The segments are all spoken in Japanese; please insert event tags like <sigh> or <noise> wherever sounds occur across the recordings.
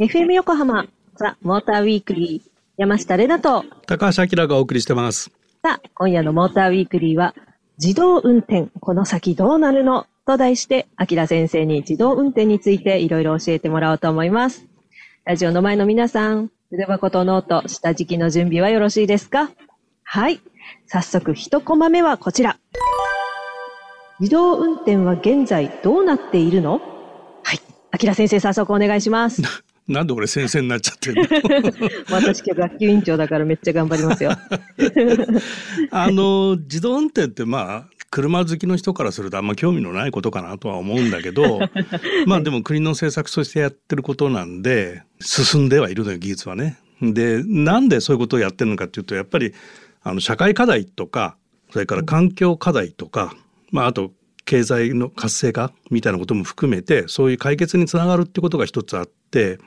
FM 横浜 THE MOTOR WEEKLY 山下れなと。高橋明がお送りしてます。さあ今夜の MOTOR WEEKLY は自動運転この先どうなるの？と題して明先生に自動運転についていろいろ教えてもらおうと思います。ラジオの前の皆さん筆箱とノート下敷きの準備はよろしいですか？はい。早速一コマ目はこちら自動運転は現在どうなっているの？明先生、早速お願いします。<laughs> なんで俺先生になっちゃってるの？<laughs> 私今日学級委員長だからめっちゃ頑張りますよ。<laughs> あの、自動運転ってまあ、車好きの人からするとあんま興味のないことかなとは思うんだけど、まあでも国の政策としてやってることなんで、進んではいるのよ、技術はね。で、なんでそういうことをやってるのかっていうと、やっぱり、あの、社会課題とか、それから環境課題とか、まああと経済の活性化みたいなことも含めてそういう解決につながるってことが一つあって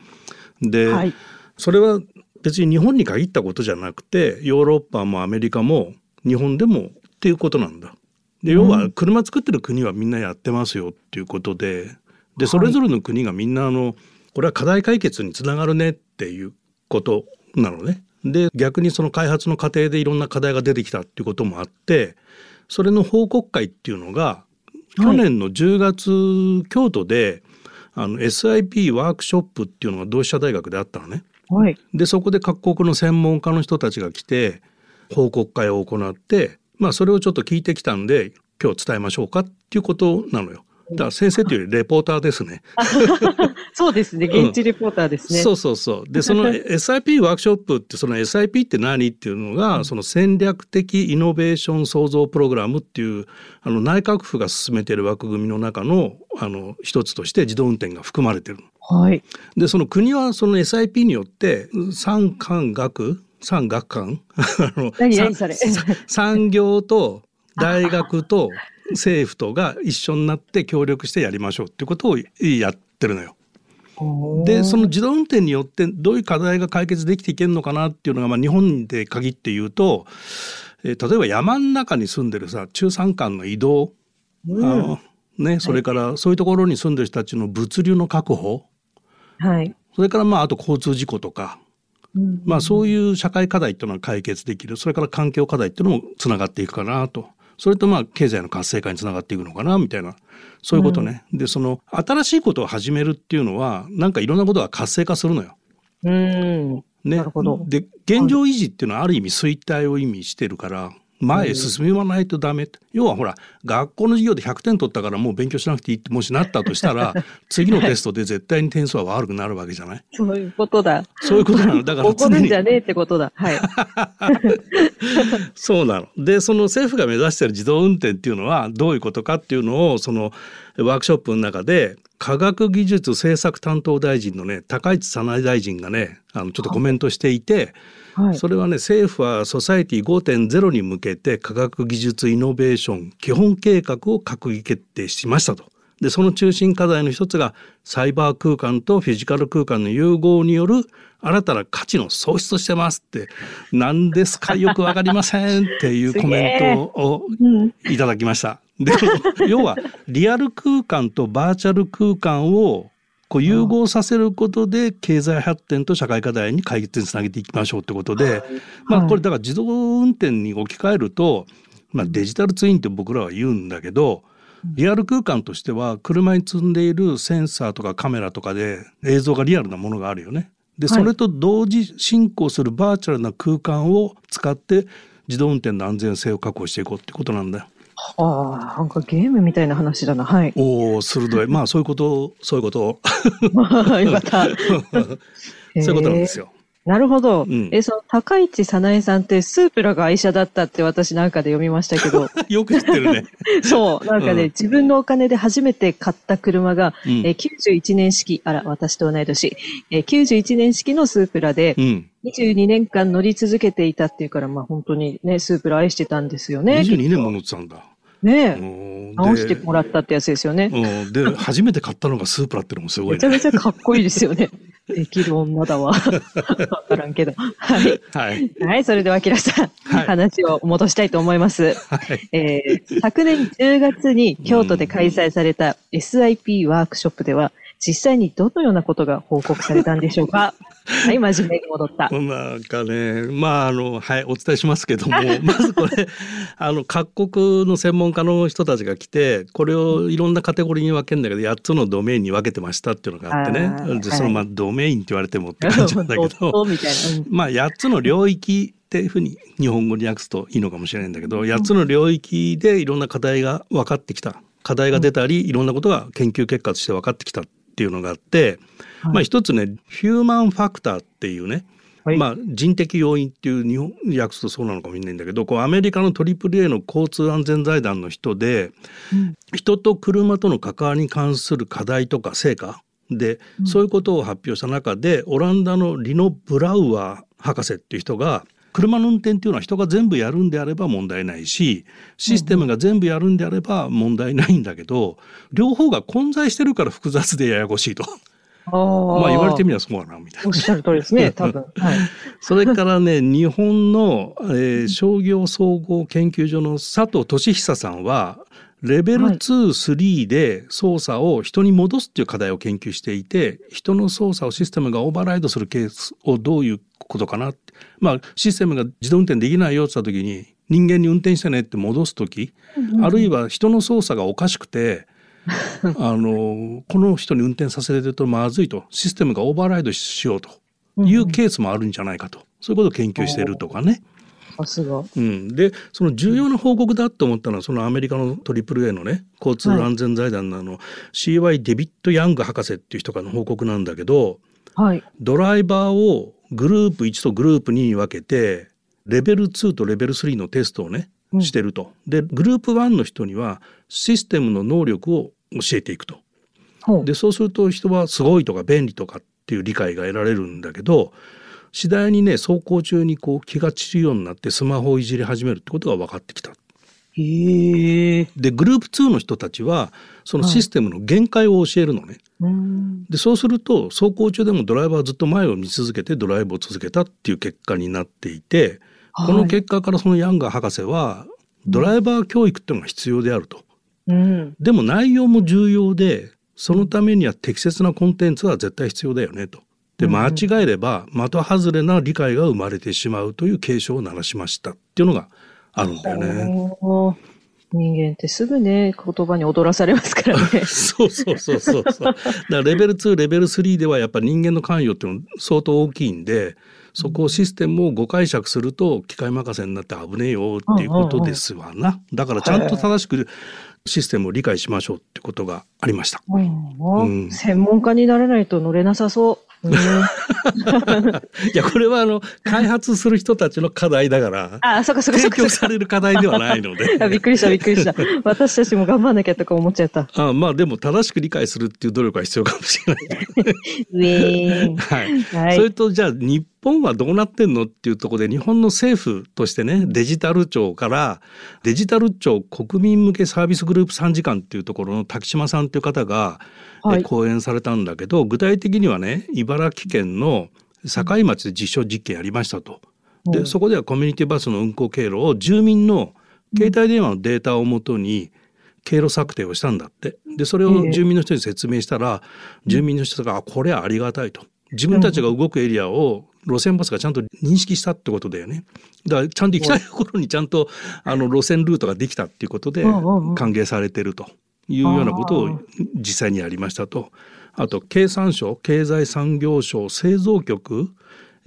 で、はい、それは別に日本に限ったことじゃなくてヨーロッパもアメリカも日本でもっていうことなんだ。で要は車作ってる国はみんなやってますよっていうことででそれぞれの国がみんなあのこれは課題解決につながるねっていうことなのね。で逆にその開発の過程でいろんな課題が出てきたっていうこともあってそれの報告会っていうのが去年の10月、はい、京都であの SIP ワークショップっていうのが同志社大学であったのね。はい、でそこで各国の専門家の人たちが来て報告会を行って、まあ、それをちょっと聞いてきたんで今日伝えましょうかっていうことなのよ。だ先生というよりレポーターですね。<laughs> そうですね。現地レポーターですね。うん、そうそうそう。で、その SIP ワークショップって、その SIP って何っていうのが、その戦略的イノベーション創造プログラムっていう、あの内閣府が進めている枠組みの中の、あの、一つとして自動運転が含まれてるはい。で、その国はその SIP によって、産官学産学官 <laughs> 何何それ？産業と大学と <laughs> 政府とが一緒になって協力してやりましょうっていうことをやってるのよ。でその自動運転によってどういう課題が解決できていけるのかなっていうのが、まあ、日本で限って言うと、えー、例えば山の中に住んでるさ中山間の移動、うん、あのね、それからそういうところに住んでる人たちの物流の確保、はい、それからまああと交通事故とか、うん、まあそういう社会課題っていうのは解決できる。それから環境課題っていうのもつながっていくかなと。それとまあ経済の活性化につながっていくのかなみたいなそういうことね。うん、でその新しいことを始めるっていうのはなんかいろんなことが活性化するのよ。うんね、なるほどで現状維持っていうのはある意味衰退を意味してるから、前へ進まないとダメ、うん、要はほら学校の授業で100点取ったからもう勉強しなくていいってもしなったとしたら <laughs> 次のテストで絶対に点数は悪くなるわけじゃない？そういうことだ。そういうことなの。だから怒るんじゃねえってことだ。はい。<laughs> そうなの。でその政府が目指している自動運転っていうのはどういうことかっていうのをそのワークショップの中で科学技術政策担当大臣のね高市早苗大臣がねあのちょっとコメントしていて、はい、それはね政府はソサエティ5.0に向けて科学技術イノベーション基本計画を閣議決定しましたと。でその中心課題の一つがサイバー空間とフィジカル空間の融合による新たな価値の創出してますって。何ですか？よくわかりませんっていうコメントをいただきました。で <laughs> 要はリアル空間とバーチャル空間をこう融合させることで経済発展と社会課題に解決につなげていきましょうってことで、まあこれだから自動運転に置き換えると、まあ、デジタルツインって僕らは言うんだけどリアル空間としては車に積んでいるセンサーとかカメラとかで映像がリアルなものがあるよね。でそれと同時進行するバーチャルな空間を使って自動運転の安全性を確保していこうってことなんだよ。ああ、なんかゲームみたいな話だな。はい。おお、鋭い。<laughs> まあ、そういうこと、そういうこと。<laughs> よかった。<laughs> そういうことなんですよ。なるほど。うん、え、その、高市早苗さんってスープラが愛車だったって私なんかで読みましたけど。よく知ってるね。そう。なんかね、うん、自分のお金で初めて買った車が、うん、え91年式、あら、私と同い年、え91年式のスープラで、うん、22年間乗り続けていたっていうから、まあ本当にね、スープラ愛してたんですよね。22年も乗ってたんだ。ねえ。直してもらったってやつですよね。うん。で、初めて買ったのがスープラってのもすごい、ね、めちゃめちゃかっこいいですよね。<laughs> できる女だわ。わからんけど。はい。はい。はい、それでは、キラさん、はい話を戻したいと思います。はい。えー昨年10月に京都で開催された SIP ワークショップでは、実際にどのようなことが報告されたんでしょうか？<laughs> はい、真面目に戻った。なんかね、まあ、あの、はい、お伝えしますけども、<laughs> まずこれ、あの、各国の専門家の人たちが来て、これをいろんなカテゴリーに分けるんだけど、8つのドメインに分けてましたっていうのがあってね。で、その、まあ、ドメインって言われてもって感じなんだけど、<laughs> まあ、8つの領域っていうふうに日本語に訳すといいのかもしれないんだけど、8つの領域でいろんな課題が分かってきた。課題が出たり、いろんなことが研究結果として分かってきたっていうのがあって、はい。まあ一つね、ヒューマンファクターっていうね、はい。まあ人的要因っていう日本訳すとそうなのかもしれないんだけど、こうアメリカの AAA の交通安全財団の人で、うん。人と車との関わりに関する課題とか成果で、そういうことを発表した中でオランダのリノ・ブラウアー博士っていう人が車の運転っていうのは人が全部やるんであれば問題ないしシステムが全部やるんであれば問題ないんだけど両方が混在してるから複雑でややこしいとあーまあ言われてみればそうだなみたいなおっ。しゃる通りですね、<laughs> 多分。はい。それからね日本の、えー商業総合研究所の佐藤俊久さんはレベルはい2、3で操作を人に戻すっていう課題を研究していて人の操作をシステムがオーバーライドするケースをどういうことかなって。まあシステムが自動運転できないよって言った時に人間に運転してねって戻す時、あるいは人の操作がおかしくて <laughs> あのこの人に運転させてるとまずいと。システムがオーバーライドしようというケースもあるんじゃないかと。そういうことを研究しているとかね。うん、でその重要な報告だと思ったのはそのアメリカの AAA のね交通安全財団の CY デビッド・ヤング博士っていう人からの報告なんだけどはい。ドライバーをグループ1とグループ2に分けてレベル2とレベル3のテストをねうんしてると。でグループ1の人にはシステムの能力を教えていくと。でそうすると人はすごいとか便利とかっていう理解が得られるんだけど次第にね走行中にこう気が散るようになってスマホをいじり始めるってことが分かってきた。へえ。でグループ2の人たちはそのシステムの限界を教えるのね。うん。でそうすると走行中でもドライバーはずっと前を見続けてドライブを続けたっていう結果になっていて、この結果からそのヤンガー博士はドライバー教育っていうのが必要であると。うん。でも内容も重要でそのためには適切なコンテンツは絶対必要だよねと。でうん間違えれば的外れな理解が生まれてしまうという警鐘を鳴らしましたっていうのがあるんだよね。人間ってすぐね、言葉に踊らされますからね。<laughs> そうそうそうそうそう。だレベル2レベル3ではやっぱり人間の関与っていうのは相当大きいんでそこをシステムを誤解釈すると機械任せになって危ねえよっていうことですわな。だからちゃんと正しくシステムを理解しましょうってことがありました。専門家にならないと乗れなさそう。うん、<laughs> いやこれはあの開発する人たちの課題だからあ、そっかそっかそ提っかそっか。供される課題ではないので。<laughs> あびっくりしたびっくりした。私たちも頑張んなきゃとか思っちゃった。あまあでも正しく理解するっていう努力は必要かもしれない。<laughs> はい。はいそれとじゃあ日本はどうなってんのっていうところで日本の政府としてねデジタル庁からデジタル庁国民向けサービスグループ3時間っていうところの滝島さんっていう方が、はい。え講演されたんだけど具体的にはね茨城県の境町で実証実験やりましたと。でそこではコミュニティバスの運行経路を住民の携帯電話のデータをもとに経路策定をしたんだって。でそれを住民の人に説明したら、住民の人が「あこれはありがたい」と。自分たちが動くエリアを路線バスがちゃんと認識したってことだよね。だからちゃんと行きたいところにちゃんとあの路線ルートができたっていうことで歓迎されてるというようなことを実際にやりましたと。あと経産省経済産業省製造局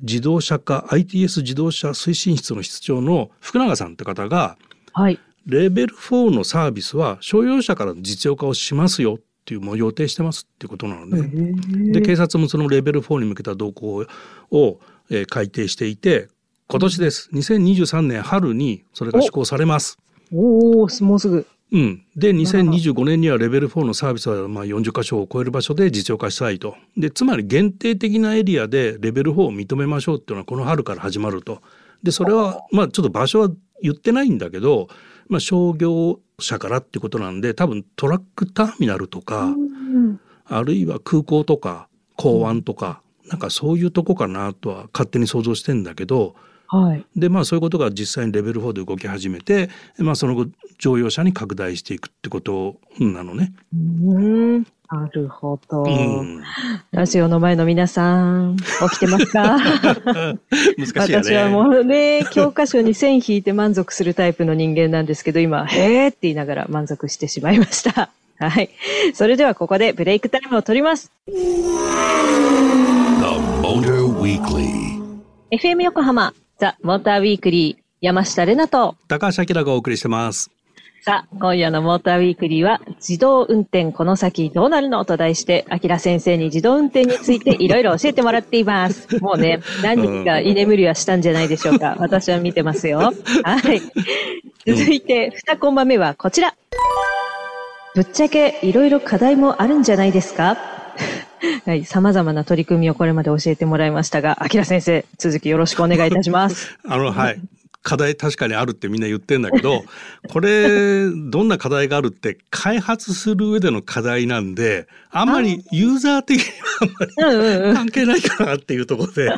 自動車化 ITS 自動車推進室の室長の福永さんって方がはい。レベル4のサービスは商用車からの実用化をしますよっていうもう予定してますっていうことなので、で警察もそのレベル4に向けた動向を、えー改定していて今年です2023年春にそれが施行されます。おおもうすぐ。うん、で2025年にはレベル4のサービスはまあ40箇所を超える場所で実用化したいと。でつまり限定的なエリアでレベル4を認めましょうっていうのはこの春から始まると。でそれはまあちょっと場所は言ってないんだけど、まあ、商業者からっていうことなんで多分トラックターミナルとか、うん。あるいは空港とか港湾とかなんかそういうとこかなとは勝手に想像してんだけど、はい。でまあそういうことが実際にレベル4で動き始めて、まあ、その後乗用車に拡大していくってことなのね。うんなるほど、うん、ラジオの前の皆さん、起きてますか？<laughs> 難しいよね。私はもうね、教科書に線引いて満足するタイプの人間なんですけど、今、へーって言いながら満足してしまいました。はい。それではここでブレイクタイムを取ります。The Motor Weekly. FM 横浜、ザ・モーターウィークリー、山下れなと、高橋明がお送りしてます。さあ、今夜のモーターウィークリーは、自動運転この先どうなるのと題して、アキラ先生に自動運転についていろいろ教えてもらっています。<laughs> もうね、何人か居眠りはしたんじゃないでしょうか。私は見てますよ。<laughs> はい。続いて、2コマ目はこちら。ぶっちゃけいろいろ課題もあるんじゃないですか？<laughs> はい。様々な取り組みをこれまで教えてもらいましたが、アキラ先生、続きよろしくお願いいたします。<laughs> あの、はい。課題確かにあるってみんな言ってんだけど、<laughs> これ、どんな課題があるって、開発する上での課題なんで、あんまりユーザー的にはあんまり。関係ないかなっていうところで、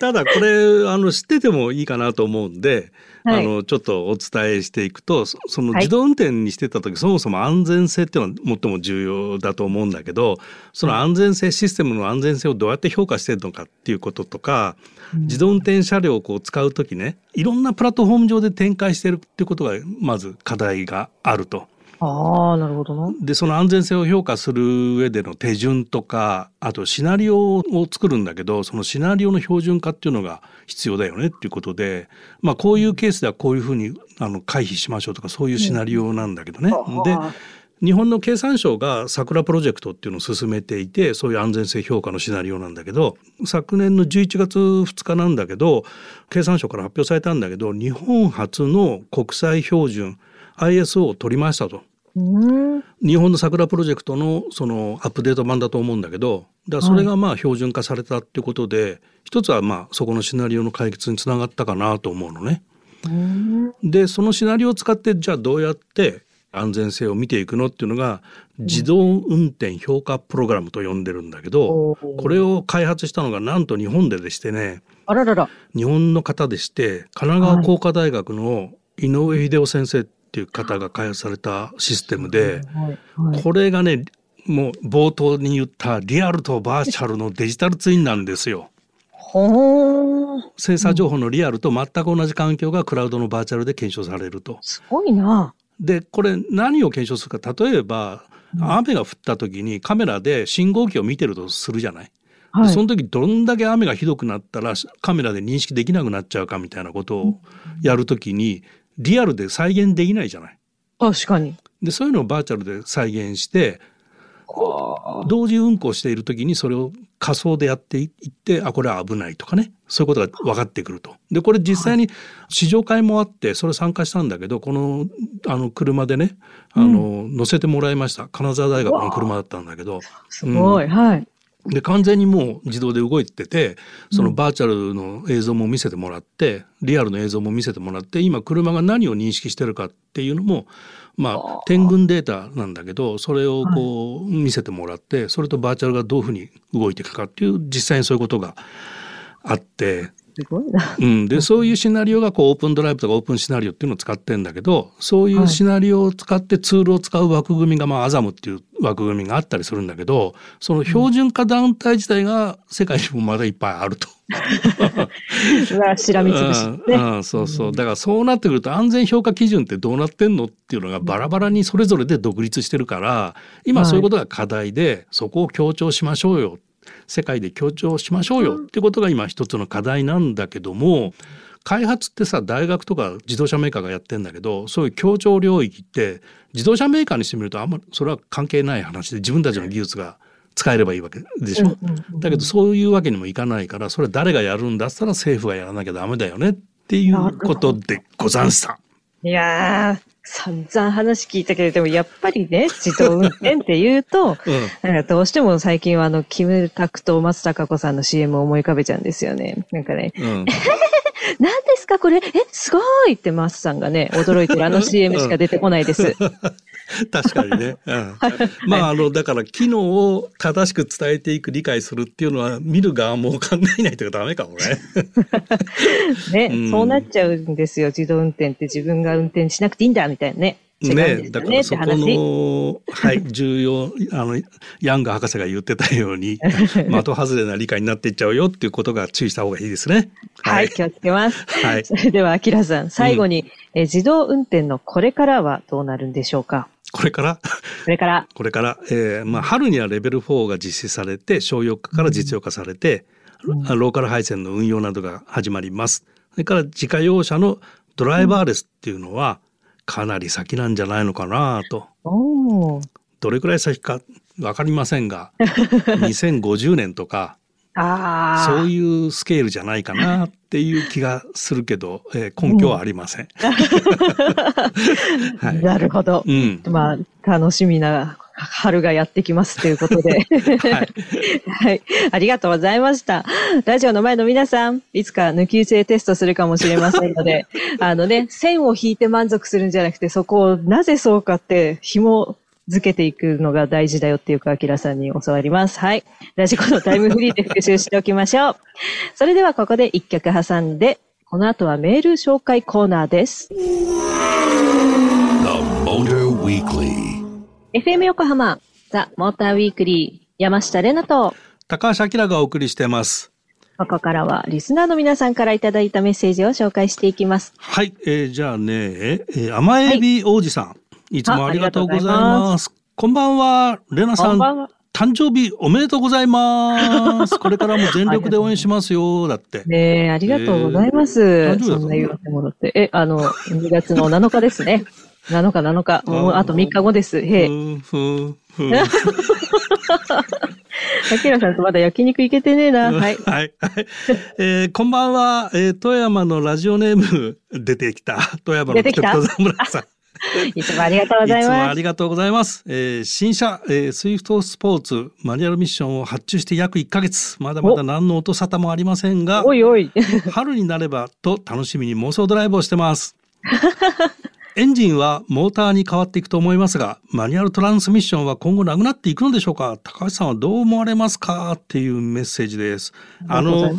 ただこれ、あの、知っててもいいかなと思うんで、はい。あの、ちょっとお伝えしていくと、そそのはい。自動運転にしてた時、そもそも安全性っていうのは最も重要だと思うんだけど、その安全性、システムの安全性をどうやって評価してるのかっていうこととか、自動運転車両をこう使う時ね、いろんなプラットフォーム上で展開してるっていうことが、まず課題があると。ああ、なるほどな。でその安全性を評価する上での手順とかあとシナリオを作るんだけどそのシナリオの標準化っていうのが必要だよねっていうことで、まあ、こういうケースではこういうふうにあの回避しましょうとかそういうシナリオなんだけどね。で日本の経産省が桜プロジェクトっていうのを進めていてそういう安全性評価のシナリオなんだけど昨年の11月2日なんだけど経産省から発表されたんだけど日本初の国際標準 ISO を取りましたと。うん。日本の桜プロジェクトのそのアップデート版だと思うんだけどだそれがまあ標準化されたっていうことで、一つはまあそこのシナリオの解決につながったかなと思うのね。うんでそのシナリオを使ってじゃあどうやって安全性を見ていくのっていうのが自動運転評価プログラムと呼んでるんだけど、おーこれを開発したのがなんと日本ででしてねあららら。日本の方でして神奈川工科大学の井上秀夫先生っていう方が開発されたシステムで。これがねもう冒頭に言ったリアルとバーチャルのデジタルツインなんですよ。センサー情報のリアルと全く同じ環境がクラウドのバーチャルで検証されると。すごいな。でこれ何を検証するか例えば雨が降った時にカメラで信号機を見てるとするじゃない。はい。でその時どんだけ雨がひどくなったらカメラで認識できなくなっちゃうかみたいなことをやる時にリアルで再現できないじゃない。確かに。でそういうのをバーチャルで再現して同時運行している時にそれを仮想でやっていってあこれは危ないとかねそういうことが分かってくると。でこれ実際に試乗会もあってそれ参加したんだけどこのあの車でねあの、乗せてもらいました金沢大学の車だったんだけどすごい。はい。で完全にもう自動で動いててそのバーチャルの映像も見せてもらってリアルの映像も見せてもらって今車が何を認識してるかっていうのもまあ点群データなんだけどそれをこう見せてもらってそれとバーチャルがどういうふうに動いていくかっていう実際にそういうことがあって。すごいな。うん、でそういうシナリオがこうオープンドライブとかオープンシナリオっていうのを使ってんだけどそういうシナリオを使ってツールを使う枠組みが、まあ、アザムっていう枠組みがあったりするんだけどその標準化団体自体が世界にもまだいっぱいあると。しらみつぶしうんね。うん。そうそう。だからそうなってくると安全評価基準ってどうなってんのっていうのがバラバラにそれぞれで独立してるから今そういうことが課題で、そこを強調しましょうよ世界で強調しましょうよってことが今一つの課題なんだけども開発ってさ大学とか自動車メーカーがやってんだけどそういう協調領域って自動車メーカーにしてみるとあんまりそれは関係ない話で自分たちの技術が使えればいいわけでしょ？だけどそういうわけにもいかないからそれ誰がやるんだったら政府がやらなきゃダメだよねっていうことでござんした。いやー、散々話聞いたけれども、やっぱりね、<laughs> 自動運転って言うと、うんなんかどうしても最近はあの、キムタクと松たか子さんの CM を思い浮かべちゃうんですよね。なんかね、うん、<laughs> 何ですかこれ？え、すごいってマスさんがね、驚いてるあの CM しか出てこないです。<laughs> <laughs> 確かにね。うん、まあ、あの、だから、機能を正しく伝えていく、理解するっていうのは、見る側も考えないとダメかもね。ね、うん、そうなっちゃうんですよ。自動運転って自分が運転しなくていいんだ、みたいなね。ね、だからそこの、はい、重要、あの、ヤング博士が言ってたように、<laughs> 的外れな理解になっていっちゃうよっていうことが注意した方がいいですね。はい、はい、気をつけます。はい。それでは、アキラさん、最後に、うん、え自動運転のこれからはどうなるんでしょうか？これから？これから。これから。えー、まあ、春にはレベル4が実施されて、商用化から実用化されて、うん、ローカル配線の運用などが始まります。それから自家用車のドライバーレスっていうのは、かなり先なんじゃないのかなと。どれくらい先か分かりませんが <laughs> 2050年とかそういうスケールじゃないかなっていう気がするけど、<laughs> えー、根拠はありません。はい、なるほど。うん、まあ楽しみな春がやってきますということで。<laughs> はい、<laughs> はい。ありがとうございました。ラジオの前の皆さん、いつか抜き打ちでテストするかもしれませんので、あのね、線を引いて満足するんじゃなくて、そこをなぜそうかって紐付けていくのが大事だよっていうか、アキラさんに教わります。はい。ラジコのタイムフリーで復習しておきましょう。<laughs> それではここで一曲挟んで、この後はメール紹介コーナーです。FM 横浜、ザ・モーターウィークリー、山下れなと、高橋明がお送りしています。ここからはリスナーの皆さんからいただいたメッセージを紹介していきます。はい、えー、じゃあね、えー、甘エビ王子さん。はいいつもありがとうございます。こんばんは、レナさん。誕生日おめでとうございます。<laughs> これからも全力で応援しますよ。だって。ねえ、ありがとうございます。えー、そんな言わせてもらって。え、あの、2月の7日ですね。<laughs> 7日、7日。もうあと3日後です。へえ。ふん、ふん。竹原 <laughs> さんとまだ焼肉行けてねえな。はい。はい。えー、こんばんは、えー、富山のラジオネーム出てきた。富山の北村さん。<laughs> いつもありがとうございます。いつもありがとうございます。えー、新車、えー、スイフトスポーツマニュアルミッションを発注して約1ヶ月。まだまだ何の音沙汰もありませんが、おいおい <laughs> 春になればと楽しみに妄想ドライブをしてます。<laughs> エンジンはモーターに変わっていくと思いますが、マニュアルトランスミッションは今後なくなっていくのでしょうか？高橋さんはどう思われますか？っていうメッセージです。あの、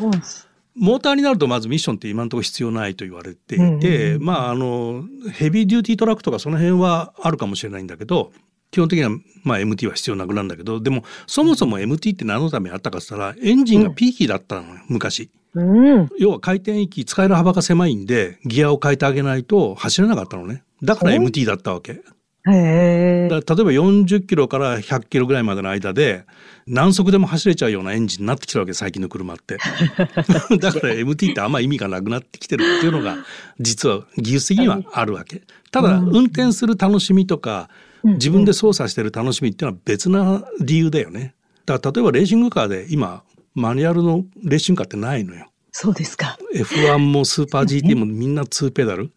モーターになるとまずミッションって今のところ必要ないと言われていて、うん、まああのheavy duty トラックとかその辺はあるかもしれないんだけど基本的にはまあ MT は必要なくなるんだけどでもそもそも MT って何のためにあったかっつったらエンジンがピーキーだったのよ、昔。うん、要は回転域使える幅が狭いんでギアを変えてあげないと走れなかったのねだから MT だったわけ。へ例えば40キロから100キロぐらいまでの間で何速でも走れちゃうようなエンジンになってきてるわけ最近の車って。<laughs> だから MT ってあんま意味がなくなってきてるっていうのが実は技術的にはあるわけ。ただ運転する楽しみとか自分で操作してる楽しみっていうのは別な理由だよね。だから例えばレーシングカーで今マニュアルのレーシングカーってないのよ。そうですか。F1 もスーパー GT もみんな2ペダル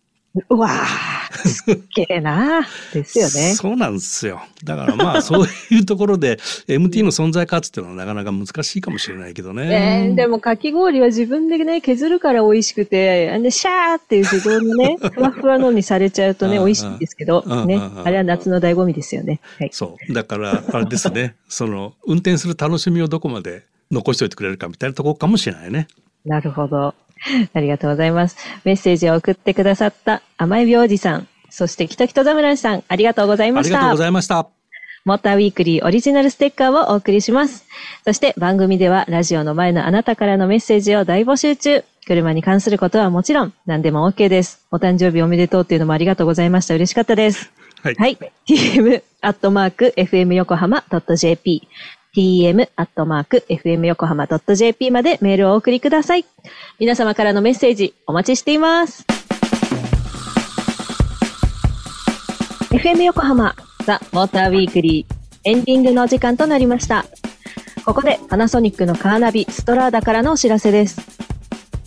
うわー、すっげえなですよね。<laughs> そうなんですよ。だからまあ、そういうところで <laughs> MT の存在価値っていうのはなかなか難しいかもしれないけどね。えー、でもかき氷は自分でね、削るから美味しくて、で、シャーっていう自動のね、<laughs> ふわふわのにされちゃうとね、美味しいんですけど、ね、あれは夏の醍醐味ですよね。はい、そう。だから、あれですね、その、運転する楽しみをどこまで残しておいてくれるかみたいなところかもしれないね。なるほど。<laughs> ありがとうございます。メッセージを送ってくださった甘えびおじさん、そしてきときと侍さん、ありがとうございました。ありがとうございました。モーターウィークリーオリジナルステッカーをお送りします。そして番組ではラジオの前のあなたからのメッセージを大募集中。車に関することはもちろん何でも OK です。お誕生日おめでとうっていうのもありがとうございました。嬉しかったです。はい。はい。tm アットマーク fm 横浜 .jp tm.fmyokohama.jp までメールをお送りください。皆様からのメッセージお待ちしています。FM 横浜ザ・モーターウィークリーエンディングのお時間となりました。ここでパナソニックのカーナビストラーダからのお知らせです。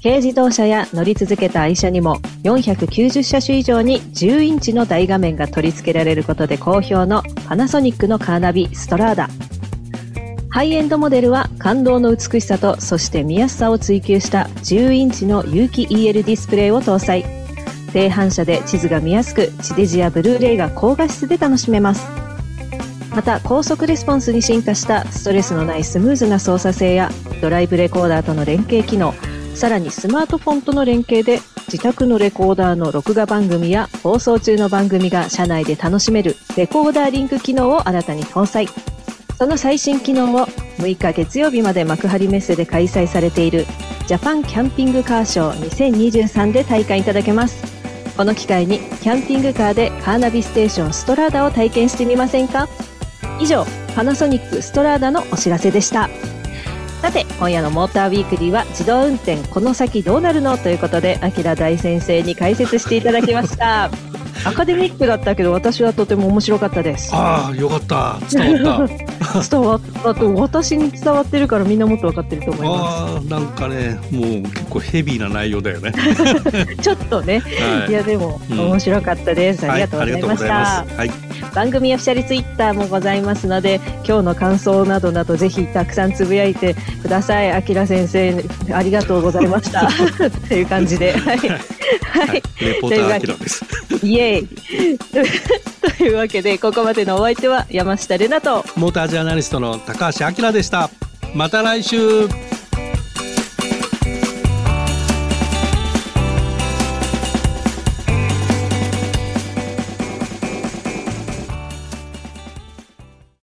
軽自動車や乗り続けた愛車にも490車種以上に10インチの大画面が取り付けられることで好評のパナソニックのカーナビストラーダ。ハイエンドモデルは感動の美しさとそして見やすさを追求した10インチの有機 EL ディスプレイを搭載低反射で地図が見やすく、地デジやブルーレイが高画質で楽しめます。また、高速レスポンスに進化したストレスのないスムーズな操作性やドライブレコーダーとの連携機能、さらにスマートフォンとの連携で自宅のレコーダーの録画番組や放送中の番組が車内で楽しめるレコーダーリンク機能を新たに搭載。その最新機能を6日月曜日まで幕張メッセで開催されているジャパンキャンピングカーショー2023で体感いただけます。この機会にキャンピングカーでカーナビステーションストラーダを体験してみませんか？以上、パナソニックストラーダのお知らせでした。さて、今夜のモーターウィークリーは自動運転この先どうなるの？ということで、アキラ大先生に解説していただきました。アカデミックだったけど私はとても面白かったです。ああよかった伝わった。伝わった <laughs> と私に伝わってるからみんなもっと分かってると思います。あなんかねもう結構ヘビーな内容だよね。<laughs> ちょっとね、はい、いやでも、面白かったです。ありがとうございました。はい、番組オフィシャルツイッターもございますので今日の感想などなどぜひたくさんつぶやいてください。あきら先生ありがとうございました。<laughs> という感じで <laughs> はい。はい、レポーターあきらです。イエーイというわけで <laughs> ここまでのお相手は山下玲奈とモータージャーナリストの高橋明でしたまた来週